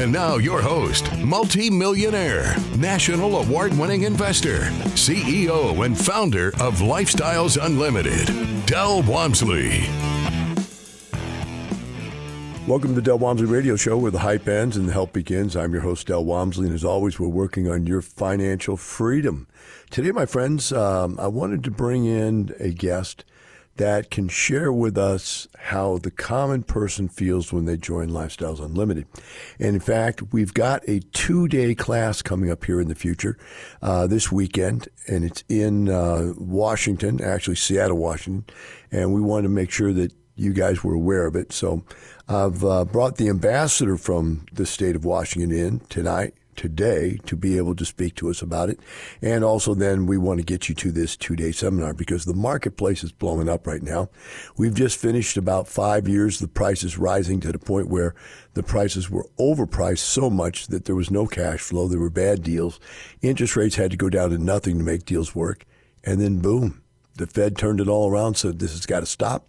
And now, your host, multi-millionaire, national award-winning investor, CEO and founder of Lifestyles Unlimited, Del Walmsley. Welcome to the Del Walmsley Radio Show, where the hype ends and the help begins. I'm your host, Del Walmsley, and as always, we're working on your financial freedom. Today, my friends, um, I wanted to bring in a guest that can share with us how the common person feels when they join Lifestyles Unlimited. And in fact, we've got a two day class coming up here in the future uh, this weekend, and it's in uh, Washington, actually Seattle, Washington. And we wanted to make sure that you guys were aware of it. So I've uh, brought the ambassador from the state of Washington in tonight today to be able to speak to us about it. And also then we want to get you to this two day seminar because the marketplace is blowing up right now. We've just finished about five years. The price is rising to the point where the prices were overpriced so much that there was no cash flow. There were bad deals. Interest rates had to go down to nothing to make deals work. And then boom, the Fed turned it all around, said this has got to stop,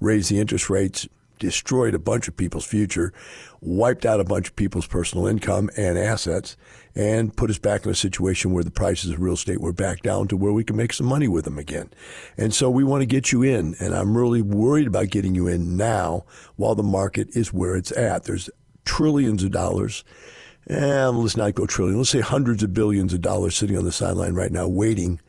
raise the interest rates, destroyed a bunch of people's future, wiped out a bunch of people's personal income and assets, and put us back in a situation where the prices of real estate were back down to where we can make some money with them again. And so we want to get you in, and I'm really worried about getting you in now while the market is where it's at. There's trillions of dollars. And let's not go trillion. Let's say hundreds of billions of dollars sitting on the sideline right now, waiting,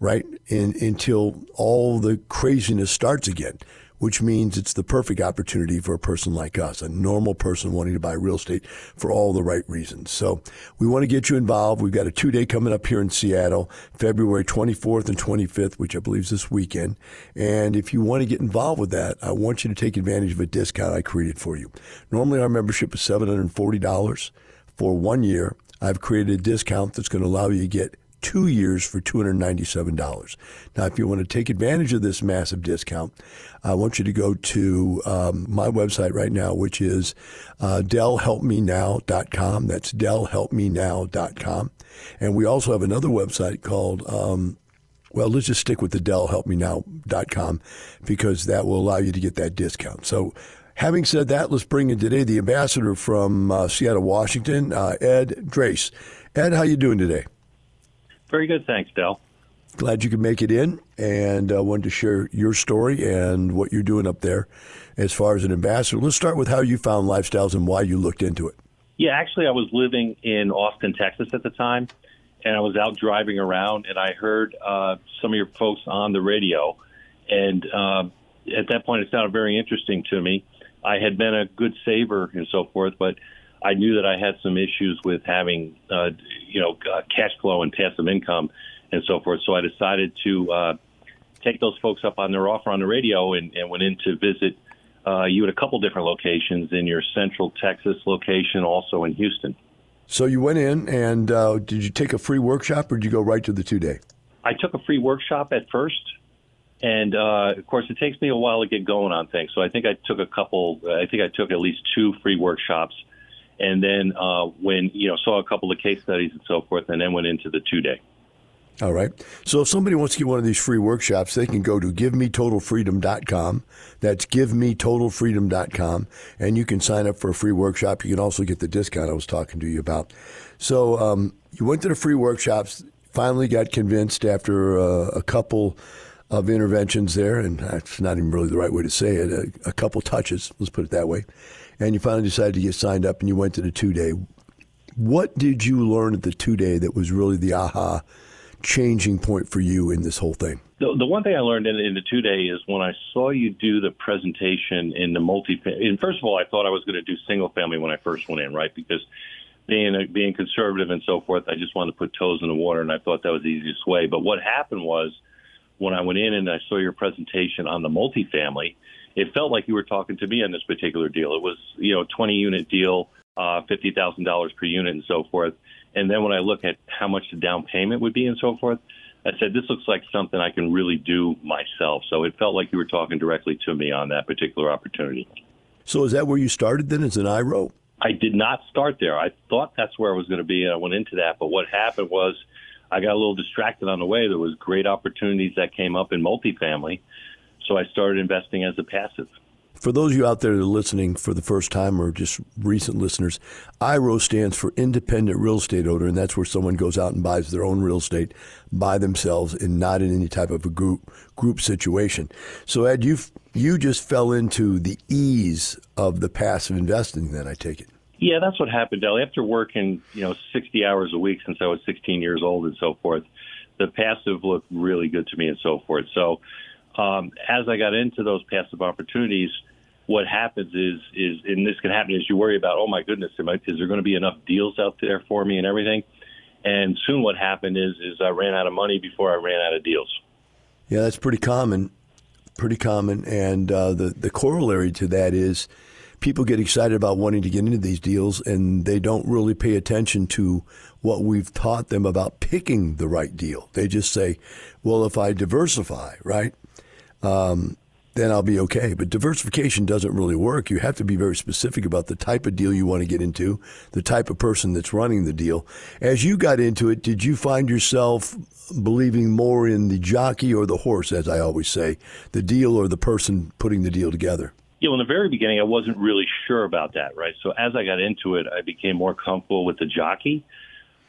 right, in, until all the craziness starts again which means it's the perfect opportunity for a person like us, a normal person wanting to buy real estate for all the right reasons. So we want to get you involved. We've got a two day coming up here in Seattle, February 24th and 25th, which I believe is this weekend. And if you want to get involved with that, I want you to take advantage of a discount I created for you. Normally our membership is $740 for one year. I've created a discount that's going to allow you to get two years for $297. Now, if you want to take advantage of this massive discount, I want you to go to um, my website right now, which is uh, DelHelpMeNow.com. That's DelHelpMeNow.com. And we also have another website called um, well, let's just stick with the DelHelpMeNow.com because that will allow you to get that discount. So, having said that, let's bring in today the ambassador from uh, Seattle, Washington, uh, Ed Drace. Ed, how you doing today? Very good, thanks, Del. Glad you could make it in and uh, wanted to share your story and what you're doing up there as far as an ambassador. Let's start with how you found lifestyles and why you looked into it. Yeah, actually, I was living in Austin, Texas at the time, and I was out driving around, and I heard uh, some of your folks on the radio. And uh, at that point, it sounded very interesting to me. I had been a good saver and so forth, but I knew that I had some issues with having, uh, you know, uh, cash flow and passive income and so forth. So I decided to uh, take those folks up on their offer on the radio and, and went in to visit uh, you at a couple different locations in your Central Texas location, also in Houston. So you went in and uh, did you take a free workshop or did you go right to the two day? I took a free workshop at first. And uh, of course, it takes me a while to get going on things. So I think I took a couple. I think I took at least two free workshops and then uh, when you know saw a couple of case studies and so forth, and then went into the two day. All right. So if somebody wants to get one of these free workshops, they can go to givemetotalfreedom.com. That's givemetotalfreedom.com. And you can sign up for a free workshop. You can also get the discount I was talking to you about. So um, you went to the free workshops, finally got convinced after uh, a couple of interventions there, and that's not even really the right way to say it, a, a couple touches, let's put it that way and you finally decided to get signed up and you went to the two day. What did you learn at the two day that was really the aha changing point for you in this whole thing? The, the one thing I learned in, in the two day is when I saw you do the presentation in the multi. And first of all, I thought I was going to do single family when I first went in, right? Because being a, being conservative and so forth, I just wanted to put toes in the water, and I thought that was the easiest way. But what happened was when I went in and I saw your presentation on the multifamily, it felt like you were talking to me on this particular deal. It was, you know, 20 unit deal, uh, $50,000 per unit and so forth. And then when I look at how much the down payment would be and so forth, I said, this looks like something I can really do myself. So it felt like you were talking directly to me on that particular opportunity. So is that where you started then as an IRO? I did not start there. I thought that's where I was going to be, and I went into that. But what happened was I got a little distracted on the way. There was great opportunities that came up in multifamily, so I started investing as a passive. For those of you out there that are listening for the first time or just recent listeners, IRO stands for Independent Real Estate Owner, and that's where someone goes out and buys their own real estate by themselves and not in any type of a group group situation. So, Ed, you you just fell into the ease of the passive investing. Then I take it. Yeah, that's what happened, Del. After working, you know, 60 hours a week since I was 16 years old and so forth, the passive looked really good to me and so forth. So, um, as I got into those passive opportunities what happens is is and this can happen is you worry about oh my goodness is there going to be enough deals out there for me and everything and soon what happened is is I ran out of money before I ran out of deals. Yeah, that's pretty common, pretty common, and uh, the the corollary to that is people get excited about wanting to get into these deals and they don't really pay attention to what we've taught them about picking the right deal. They just say, well, if I diversify, right? Um, then I'll be okay. But diversification doesn't really work. You have to be very specific about the type of deal you want to get into, the type of person that's running the deal. As you got into it, did you find yourself believing more in the jockey or the horse, as I always say, the deal or the person putting the deal together? Yeah, well, in the very beginning, I wasn't really sure about that, right? So as I got into it, I became more comfortable with the jockey.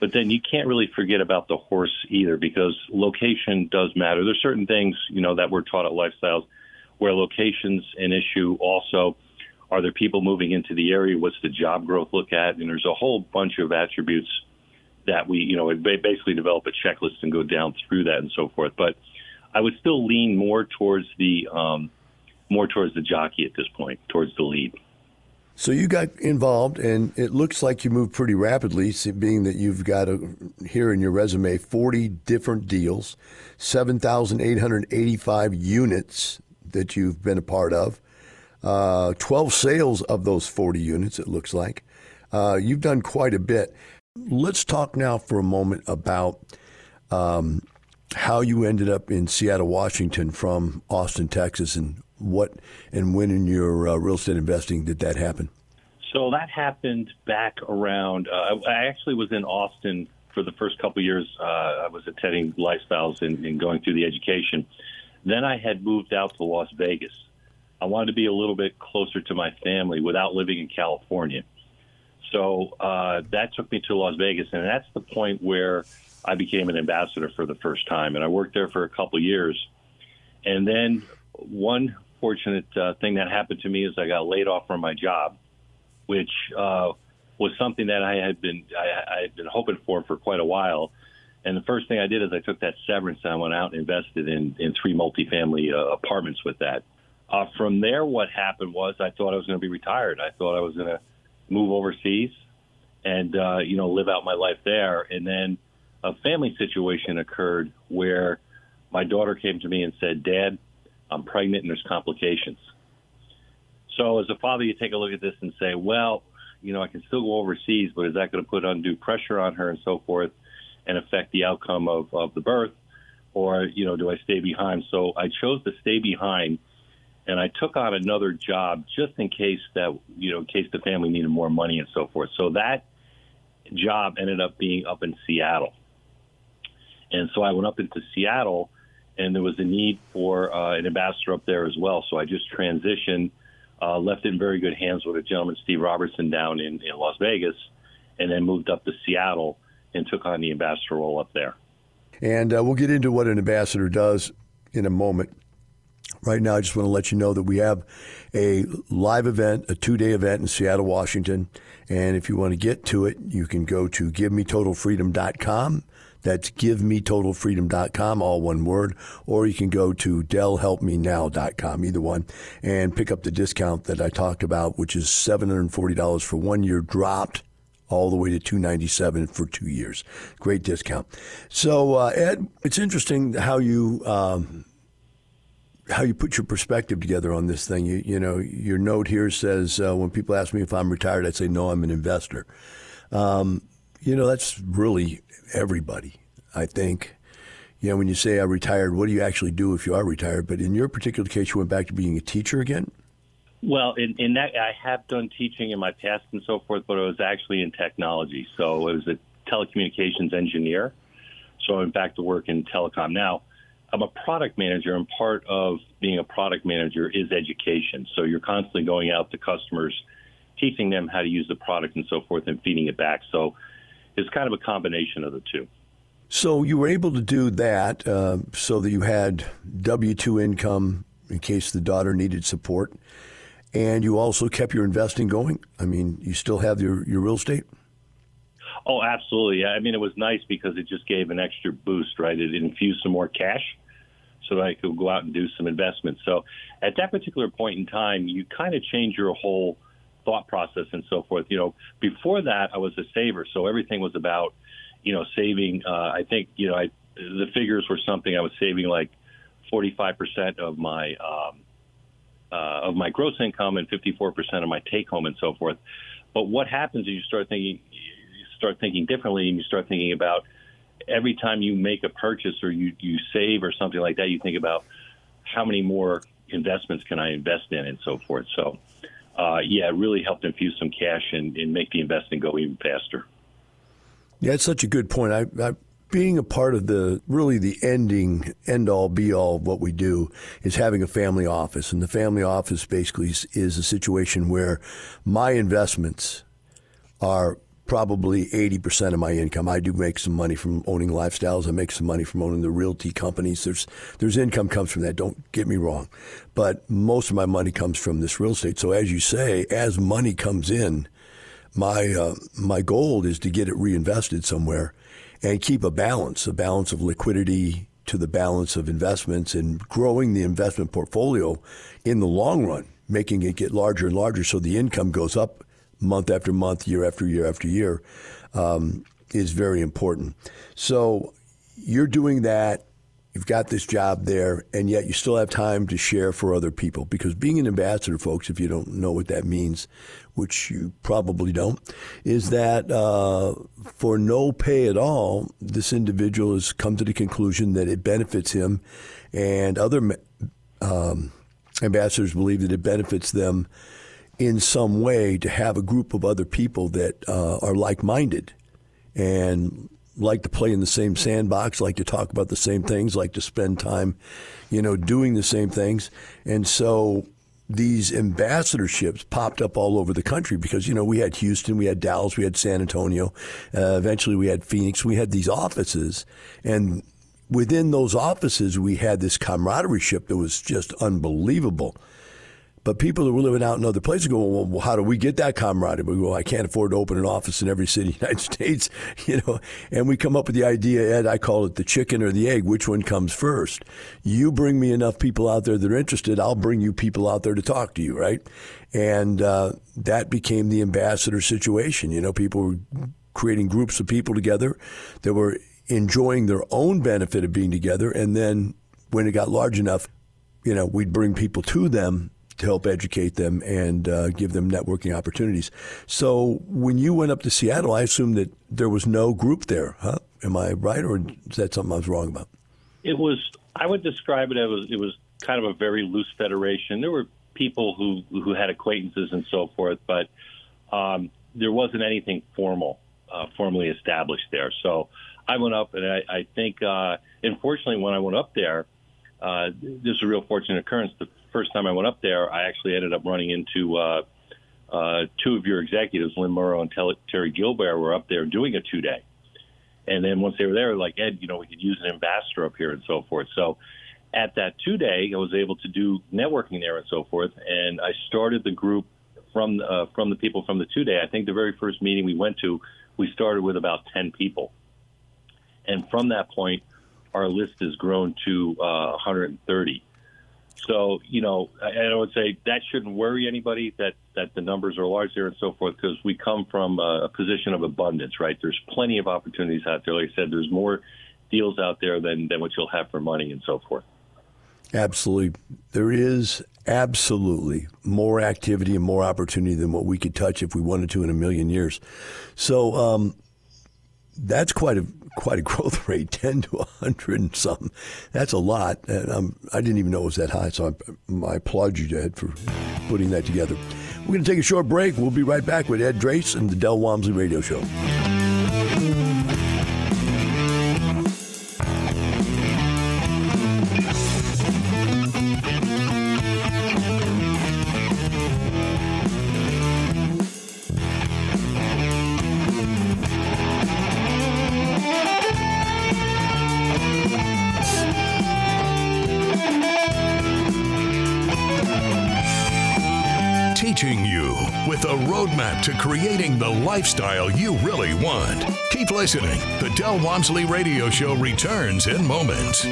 But then you can't really forget about the horse either because location does matter. There's certain things, you know, that we're taught at Lifestyles – where location's an issue also. Are there people moving into the area? What's the job growth look at? And there's a whole bunch of attributes that we, you know, basically develop a checklist and go down through that and so forth. But I would still lean more towards the um, more towards the jockey at this point, towards the lead. So you got involved, and it looks like you moved pretty rapidly, being that you've got a, here in your resume 40 different deals, 7,885 units that you've been a part of. Uh, 12 sales of those 40 units, it looks like. Uh, you've done quite a bit. Let's talk now for a moment about um, how you ended up in Seattle, Washington from Austin, Texas, and what and when in your uh, real estate investing did that happen? So that happened back around. Uh, I actually was in Austin for the first couple years. Uh, I was attending lifestyles and, and, going through the education. Then I had moved out to Las Vegas. I wanted to be a little bit closer to my family without living in California. So uh, that took me to Las Vegas, and that's the point where I became an ambassador for the first time. And I worked there for a couple years. And then one fortunate uh, thing that happened to me is I got laid off from my job, which uh, was something that I had been I, I had been hoping for for quite a while. And the first thing I did is I took that severance and I went out and invested in, in three multifamily uh, apartments with that. Uh, from there, what happened was I thought I was going to be retired. I thought I was going to move overseas and, uh, you know, live out my life there. And then a family situation occurred where my daughter came to me and said, Dad, I'm pregnant and there's complications. So as a father, you take a look at this and say, well, you know, I can still go overseas, but is that going to put undue pressure on her and so forth? and affect the outcome of, of the birth, or you know, do I stay behind? So I chose to stay behind, and I took on another job just in case that you know, in case the family needed more money and so forth. So that job ended up being up in Seattle, and so I went up into Seattle, and there was a need for uh, an ambassador up there as well. So I just transitioned. Uh, left in very good hands with a gentleman, Steve Robertson, down in, in Las Vegas, and then moved up to Seattle and took on the ambassador role up there. And uh, we'll get into what an ambassador does in a moment. Right now, I just want to let you know that we have a live event, a two day event in Seattle, Washington. And if you want to get to it, you can go to givemetotalfreedom.com. That's givemetotalfreedom.com, all one word. Or you can go to delhelpmenow.com, either one, and pick up the discount that I talked about, which is $740 for one year dropped all the way to 297 for two years. Great discount. So, uh, Ed, it's interesting how you um, how you put your perspective together on this thing. You, you know, your note here says uh, when people ask me if I'm retired, I say no, I'm an investor. Um, you know, that's really everybody. I think. you know, when you say I retired, what do you actually do if you are retired? But in your particular case, you went back to being a teacher again. Well, in, in that, I have done teaching in my past and so forth, but it was actually in technology. So it was a telecommunications engineer. So I went back to work in telecom. Now, I'm a product manager, and part of being a product manager is education. So you're constantly going out to customers, teaching them how to use the product and so forth, and feeding it back. So it's kind of a combination of the two. So you were able to do that uh, so that you had W 2 income in case the daughter needed support. And you also kept your investing going. I mean, you still have your, your real estate? Oh, absolutely. I mean, it was nice because it just gave an extra boost, right? It infused some more cash so that I could go out and do some investments. So at that particular point in time, you kind of change your whole thought process and so forth. You know, before that, I was a saver, so everything was about, you know, saving. Uh, I think, you know, I, the figures were something I was saving like 45% of my um, uh, of my gross income and 54% of my take home and so forth. But what happens is you start thinking, you start thinking differently, and you start thinking about every time you make a purchase or you, you save or something like that, you think about how many more investments can I invest in and so forth. So, uh, yeah, it really helped infuse some cash and, and, make the investing go even faster. Yeah, it's such a good point. I, I being a part of the really the ending end all be all of what we do is having a family office and the family office basically is, is a situation where my investments are probably 80% of my income. I do make some money from owning lifestyles. I make some money from owning the realty companies. There's there's income comes from that. Don't get me wrong. But most of my money comes from this real estate. So as you say, as money comes in, my uh, my goal is to get it reinvested somewhere and keep a balance, a balance of liquidity to the balance of investments and growing the investment portfolio in the long run, making it get larger and larger so the income goes up month after month, year after year after year, um, is very important. So you're doing that. You've got this job there, and yet you still have time to share for other people. Because being an ambassador, folks, if you don't know what that means, which you probably don't, is that uh, for no pay at all, this individual has come to the conclusion that it benefits him, and other um, ambassadors believe that it benefits them in some way to have a group of other people that uh, are like minded and like to play in the same sandbox, like to talk about the same things, like to spend time, you know, doing the same things. And so these ambassadorships popped up all over the country because, you know, we had Houston, we had Dallas, we had San Antonio, uh, eventually we had Phoenix, we had these offices. And within those offices, we had this camaraderie ship that was just unbelievable. But people who were living out in other places go, well, how do we get that camaraderie? We go, I can't afford to open an office in every city in the United States, you know. And we come up with the idea, Ed, I call it the chicken or the egg. Which one comes first? You bring me enough people out there that are interested, I'll bring you people out there to talk to you, right? And uh, that became the ambassador situation. You know, people were creating groups of people together that were enjoying their own benefit of being together, and then when it got large enough, you know, we'd bring people to them to help educate them and uh, give them networking opportunities. So when you went up to Seattle, I assumed that there was no group there, huh? Am I right, or is that something I was wrong about? It was. I would describe it as it was kind of a very loose federation. There were people who who had acquaintances and so forth, but um, there wasn't anything formal, uh, formally established there. So I went up, and I, I think, uh, unfortunately, when I went up there, uh, this is a real fortunate occurrence. The first time I went up there, I actually ended up running into uh, uh, two of your executives, Lynn Morrow and Terry Gilbert, were up there doing a two day. And then once they were there, like Ed, you know, we could use an ambassador up here and so forth. So at that two day, I was able to do networking there and so forth. And I started the group from uh, from the people from the two day. I think the very first meeting we went to, we started with about ten people, and from that point, our list has grown to uh, 130. So, you know, I, I would say that shouldn't worry anybody that, that the numbers are large there and so forth because we come from a, a position of abundance, right? There's plenty of opportunities out there. Like I said, there's more deals out there than, than what you'll have for money and so forth. Absolutely. There is absolutely more activity and more opportunity than what we could touch if we wanted to in a million years. So, um, that's quite a quite a growth rate, ten to hundred and something. That's a lot, and um, I didn't even know it was that high. So I, I applaud you, Ed, for putting that together. We're going to take a short break. We'll be right back with Ed Drace and the Del Walmsley Radio Show. Roadmap to creating the lifestyle you really want. Keep listening. The Del Walmsley Radio Show returns in moments.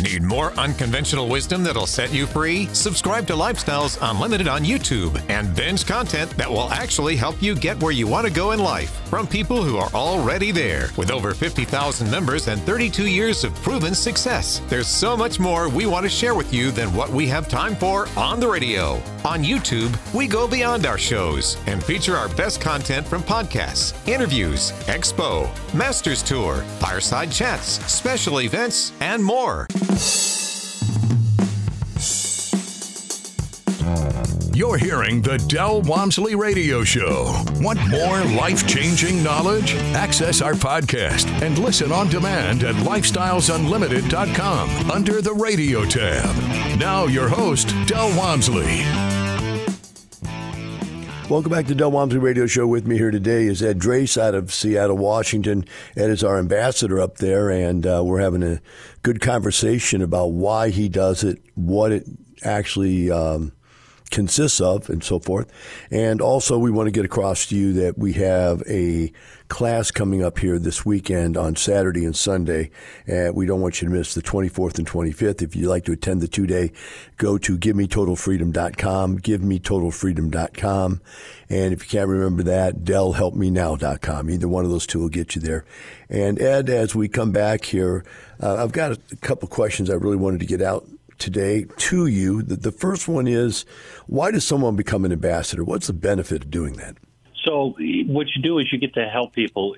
Need more unconventional wisdom that'll set you free? Subscribe to Lifestyles Unlimited on YouTube and binge content that will actually help you get where you want to go in life from people who are already there. With over 50,000 members and 32 years of proven success, there's so much more we want to share with you than what we have time for on the radio. On YouTube, we go beyond our shows and feature our best content from podcasts, interviews, expo, Masters Tour, fireside chats, special events, and more. You're hearing the Del Walmsley Radio Show. Want more life changing knowledge? Access our podcast and listen on demand at lifestylesunlimited.com under the radio tab. Now, your host, Del Walmsley. Welcome back to Del Walmsley Radio Show. With me here today is Ed Drace out of Seattle, Washington. Ed is our ambassador up there, and uh, we're having a good conversation about why he does it, what it actually um, consists of and so forth. And also, we want to get across to you that we have a class coming up here this weekend on Saturday and Sunday. And we don't want you to miss the 24th and 25th. If you'd like to attend the two day, go to givemetotalfreedom.com, givemetotalfreedom.com. And if you can't remember that, DelHelpMeNow.com. Either one of those two will get you there. And Ed, as we come back here, uh, I've got a couple questions I really wanted to get out today to you. The, the first one is why does someone become an ambassador? What's the benefit of doing that? So what you do is you get to help people.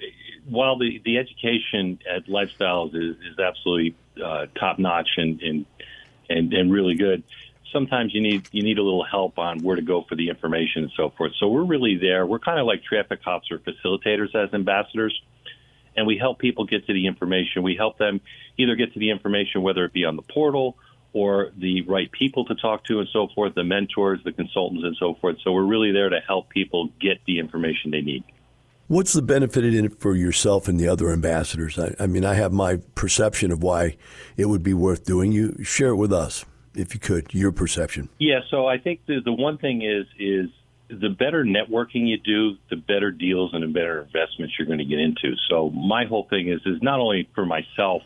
While the, the education at Lifestyles is, is absolutely uh, top notch and, and and and really good, sometimes you need you need a little help on where to go for the information and so forth. So we're really there. We're kind of like traffic cops or facilitators as ambassadors, and we help people get to the information. We help them either get to the information, whether it be on the portal or the right people to talk to and so forth, the mentors, the consultants, and so forth. So we're really there to help people get the information they need. What's the benefit in it for yourself and the other ambassadors? I, I, mean, I have my perception of why it would be worth doing. You share it with us, if you could, your perception. Yeah. So I think the the one thing is is the better networking you do, the better deals and the better investments you're going to get into. So my whole thing is is not only for myself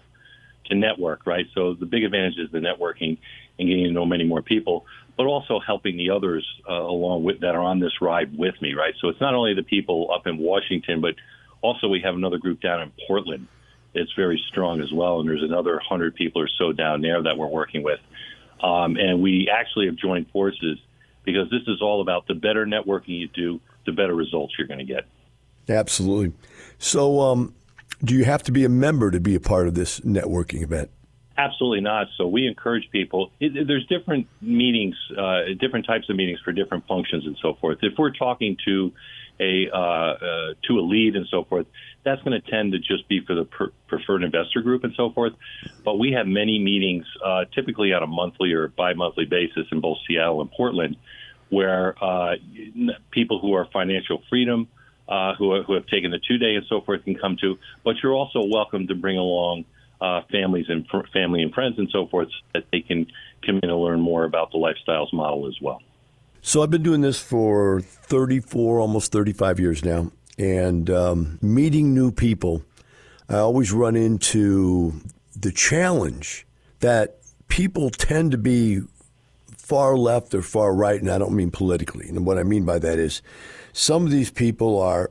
to network, right? So the big advantage is the networking and getting to know many more people, but also helping the others uh, along with that are on this ride with me, right? So it's not only the people up in Washington, but also we have another group down in Portland. It's very strong as well, and there's another hundred people or so down there that we're working with, um, and we actually have joined forces because this is all about the better networking you do, the better results you're going to get. Absolutely. So, um, do you have to be a member to be a part of this networking event? Absolutely not. So we encourage people. It, there's different meetings, uh, different types of meetings for different functions and so forth. If we're talking to a uh, uh, to a lead and so forth, that's going to tend to just be for the per- preferred investor group and so forth. But we have many meetings, uh, typically on a monthly or bi-monthly basis in both Seattle and Portland, where uh, people who are financial freedom uh, who, who have taken the two day and so forth can come to. But you're also welcome to bring along uh, families and fr- family and friends and so forth so that they can come in and learn more about the lifestyles model as well. So I've been doing this for 34, almost 35 years now, and um, meeting new people, I always run into the challenge that people tend to be far left or far right, and I don't mean politically. And what I mean by that is some of these people are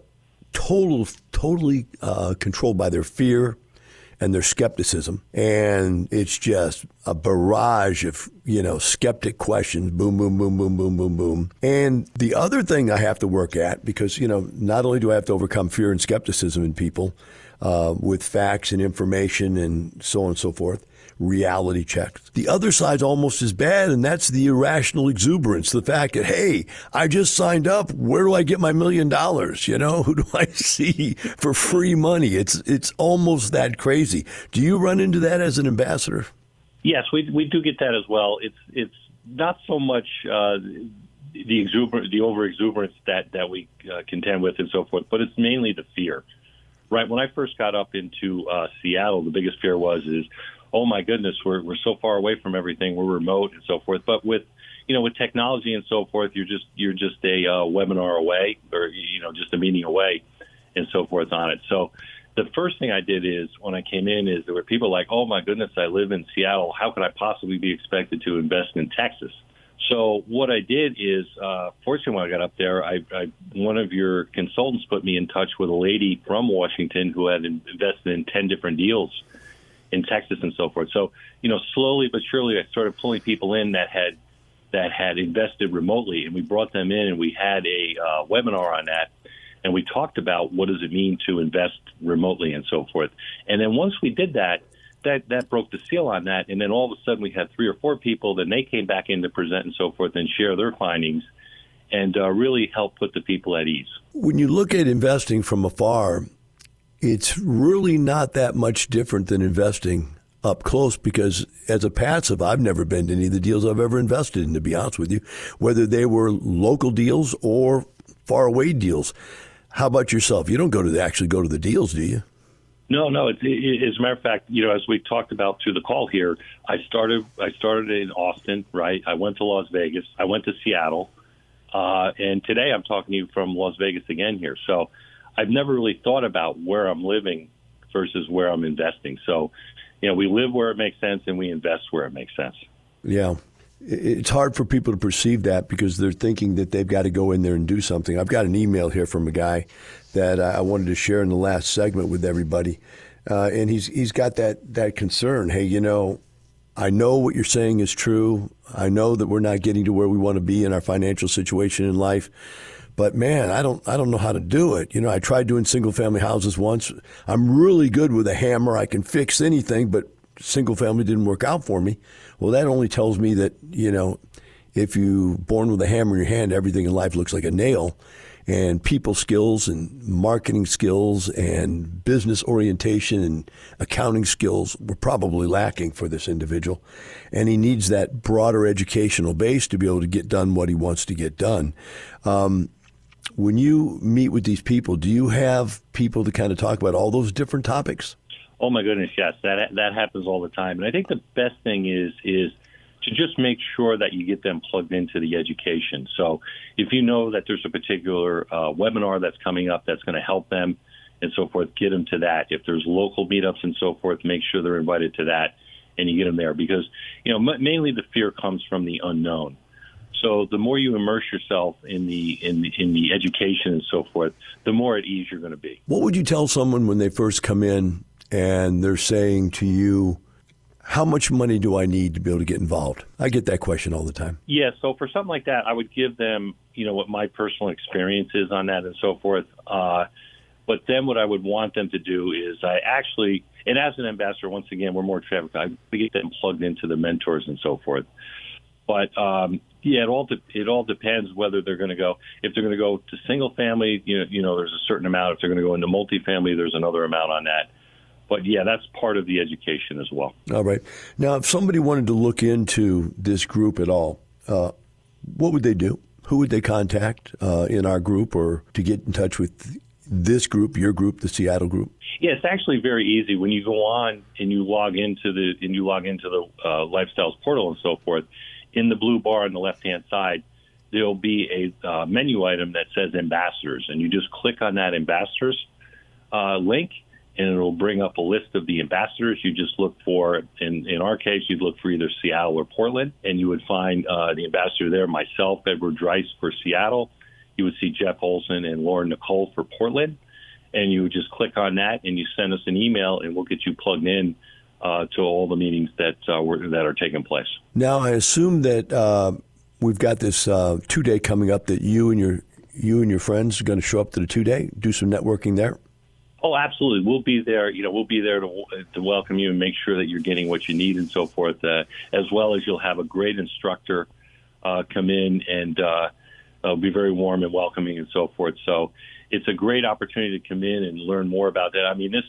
total, totally uh, controlled by their fear and their skepticism. And it's just a barrage of, you know, skeptic questions. Boom, boom, boom, boom, boom, boom, boom. And the other thing I have to work at, because, you know, not only do I have to overcome fear and skepticism in people uh, with facts and information and so on and so forth, reality checks. The other side's almost as bad, and that's the irrational exuberance. The fact that, hey, I just signed up. Where do I get my million dollars? You know, who do I see for free money? It's it's almost that crazy. Do you run into that as an ambassador? Yes, we we do get that as well. It's it's not so much uh, the exuberance, the over exuberance that that we uh, contend with, and so forth, but it's mainly the fear. Right when I first got up into uh, Seattle, the biggest fear was is oh my goodness, we're we're so far away from everything, we're remote and so forth. But with you know, with technology and so forth, you're just you're just a uh, webinar away, or you know, just a meeting away, and so forth on it. So, the first thing I did is when I came in is there were people like, oh my goodness, I live in Seattle. How could I possibly be expected to invest in Texas? So what I did is, uh, fortunately, when I got up there, I, I one of your consultants put me in touch with a lady from Washington who had invested in ten different deals in Texas and so forth. So, you know, slowly but surely, I started pulling people in that had that had invested remotely, and we brought them in, and we had a uh, webinar on that, and we talked about what does it mean to invest remotely and so forth. And then once we did that, that that broke the seal on that, and then all of a sudden we had three or four people. Then they came back in to present and so forth and share their findings, and uh, really help put the people at ease. When you look at investing from afar, it's really not that much different than investing up close because as a passive, I've never been to any of the deals I've ever invested in, to be honest with you, whether they were local deals or far away deals. How about yourself? You don't go to the, actually go to the deals, do you? No, no. It, it, as a matter of fact, you know, as we talked about through the call here, I started. I started in Austin, right? I went to Las Vegas. I went to Seattle, uh, and today I'm talking to you from Las Vegas again here. So I've never really thought about where I'm living versus where I'm investing. So, you know, we live where it makes sense and we invest where it makes sense. Yeah. It's hard for people to perceive that because they're thinking that they've got to go in there and do something. I've got an email here from a guy that I wanted to share in the last segment with everybody. Uh, and he's he's got that that concern. Hey, you know, I know what you're saying is true. I know that we're not getting to where we want to be in our financial situation in life. But man, I don't I don't know how to do it. You know, I tried doing single family houses once. I'm really good with a hammer. I can fix anything, but single family didn't work out for me. Well, that only tells me that, you know, if you born with a hammer in your hand, everything in life looks like a nail. And people skills and marketing skills and business orientation and accounting skills were probably lacking for this individual. And he needs that broader educational base to be able to get done what he wants to get done. Um, when you meet with these people, do you have people to kind of talk about all those different topics? Oh my goodness, yes, that that happens all the time. And I think the best thing is is to just make sure that you get them plugged into the education. So if you know that there's a particular uh, webinar that's coming up that's going to help them and so forth, get them to that. If there's local meetups and so forth, make sure they're invited to that and you get them there because you know mainly the fear comes from the unknown. So the more you immerse yourself in the in the, in the education and so forth, the more at ease you're going to be. What would you tell someone when they first come in and they're saying to you, "How much money do I need to be able to get involved?" I get that question all the time. Yeah, so for something like that, I would give them, you know, what my personal experience is on that and so forth. Uh, but then what I would want them to do is I actually, and as an ambassador, once again, we're more traffic. I get them plugged into the mentors and so forth. But um, yeah, it all de- it all depends whether they're going to go. If they're going to go to single family, you know, you know, there's a certain amount. If they're going to go into multifamily, there's another amount on that. But yeah, that's part of the education as well. All right. Now, if somebody wanted to look into this group at all, uh, what would they do? Who would they contact uh, in our group or to get in touch with this group, your group, the Seattle group? Yeah, it's actually very easy. When you go on and you log into the and you log into the uh, lifestyles portal and so forth, in the blue bar on the left hand side, there'll be a uh, menu item that says ambassadors, and you just click on that ambassadors uh, link, and it'll bring up a list of the ambassadors. You just look for, in, in our case, you'd look for either Seattle or Portland, and you would find uh, the ambassador there, myself, Edward Dries for Seattle. You would see Jeff Olson and Lauren Nicole for Portland. and you would just click on that and you send us an email, and we'll get you plugged in uh, to all the meetings that uh, were, that are taking place. Now, I assume that uh, we've got this uh, two day coming up that you and your you and your friends are going to show up to the two day, do some networking there. Oh, absolutely. We'll be there. You know, we'll be there to, to welcome you and make sure that you're getting what you need and so forth. Uh, as well as you'll have a great instructor uh, come in and uh, uh, be very warm and welcoming and so forth. So it's a great opportunity to come in and learn more about that. I mean, this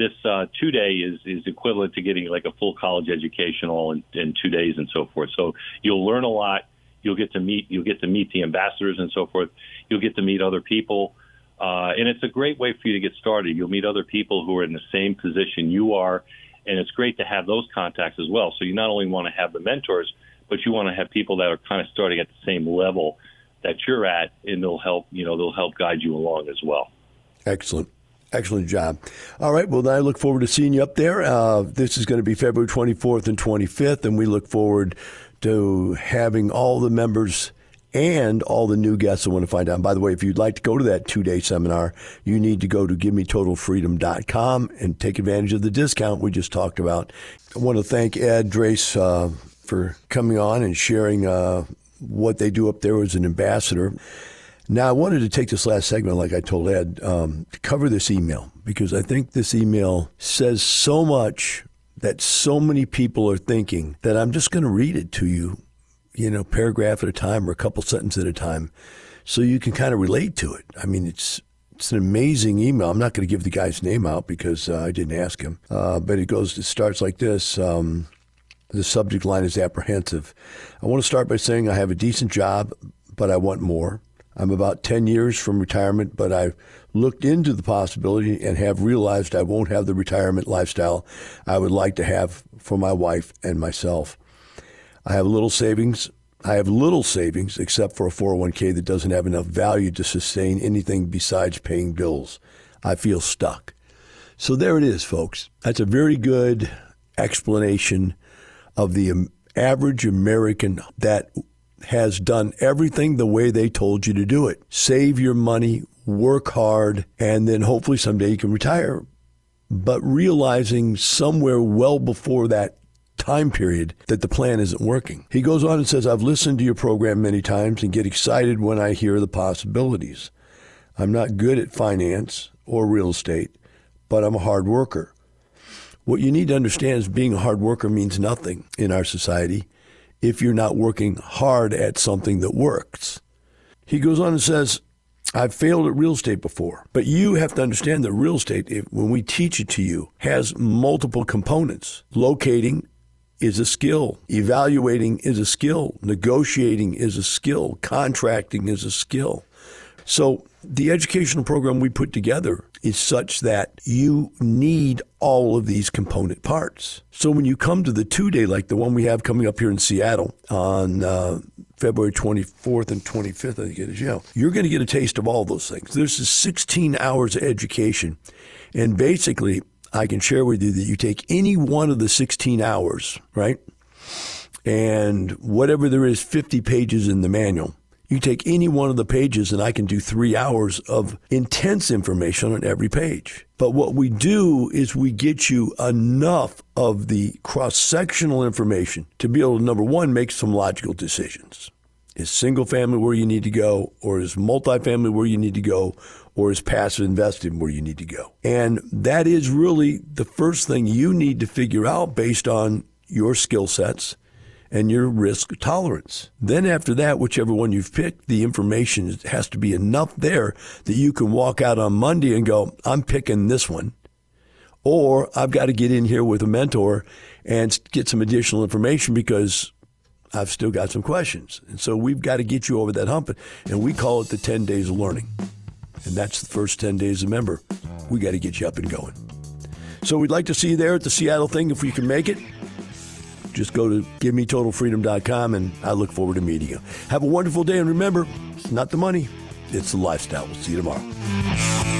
this uh, two day is is equivalent to getting like a full college education all in, in two days and so forth. So you'll learn a lot. You'll get to meet you'll get to meet the ambassadors and so forth. You'll get to meet other people. Uh, and it's a great way for you to get started. You'll meet other people who are in the same position you are, and it's great to have those contacts as well. So you not only want to have the mentors, but you want to have people that are kind of starting at the same level that you're at, and they'll help you know they'll help guide you along as well. Excellent. Excellent job. All right. Well, I look forward to seeing you up there. Uh, this is going to be February 24th and 25th, and we look forward to having all the members and all the new guests I want to find out. And by the way, if you'd like to go to that two day seminar, you need to go to givemetotalfreedom.com and take advantage of the discount we just talked about. I want to thank Ed Drace uh, for coming on and sharing uh, what they do up there as an ambassador. Now, I wanted to take this last segment, like I told Ed, um, to cover this email because I think this email says so much that so many people are thinking that I'm just going to read it to you you know, paragraph at a time or a couple sentences at a time, so you can kind of relate to it. I mean, it's it's an amazing email. I'm not going to give the guy's name out because uh, I didn't ask him, uh, but it goes. It starts like this. Um, the subject line is apprehensive. I want to start by saying I have a decent job, but I want more. I'm about 10 years from retirement, but I've looked into the possibility and have realized I won't have the retirement lifestyle I would like to have for my wife and myself. I have little savings. I have little savings except for a 401k that doesn't have enough value to sustain anything besides paying bills. I feel stuck. So there it is, folks. That's a very good explanation of the average American that has done everything the way they told you to do it. Save your money, work hard, and then hopefully someday you can retire. But realizing somewhere well before that time period that the plan isn't working. He goes on and says, I've listened to your program many times and get excited when I hear the possibilities. I'm not good at finance or real estate, but I'm a hard worker. What you need to understand is being a hard worker means nothing in our society if you're not working hard at something that works. He goes on and says, I've failed at real estate before, but you have to understand that real estate, if, when we teach it to you, has multiple components locating, is a skill. Evaluating is a skill. Negotiating is a skill. Contracting is a skill. So the educational program we put together is such that you need all of these component parts. So when you come to the two day, like the one we have coming up here in Seattle on uh, February 24th and 25th, I think it is, yeah, you're going to get a taste of all those things. This is 16 hours of education. And basically, I can share with you that you take any one of the 16 hours, right? And whatever there is 50 pages in the manual, you take any one of the pages and I can do three hours of intense information on every page. But what we do is we get you enough of the cross sectional information to be able to, number one, make some logical decisions. Is single family where you need to go, or is multifamily where you need to go, or is passive investing where you need to go? And that is really the first thing you need to figure out based on your skill sets and your risk tolerance. Then after that, whichever one you've picked, the information has to be enough there that you can walk out on Monday and go, I'm picking this one. Or I've got to get in here with a mentor and get some additional information because I've still got some questions. And so we've got to get you over that hump. And we call it the 10 days of learning and that's the first 10 days of member. We got to get you up and going. So we'd like to see you there at the Seattle thing if we can make it. Just go to givemetotalfreedom.com and I look forward to meeting you. Have a wonderful day and remember, it's not the money, it's the lifestyle. We'll see you tomorrow.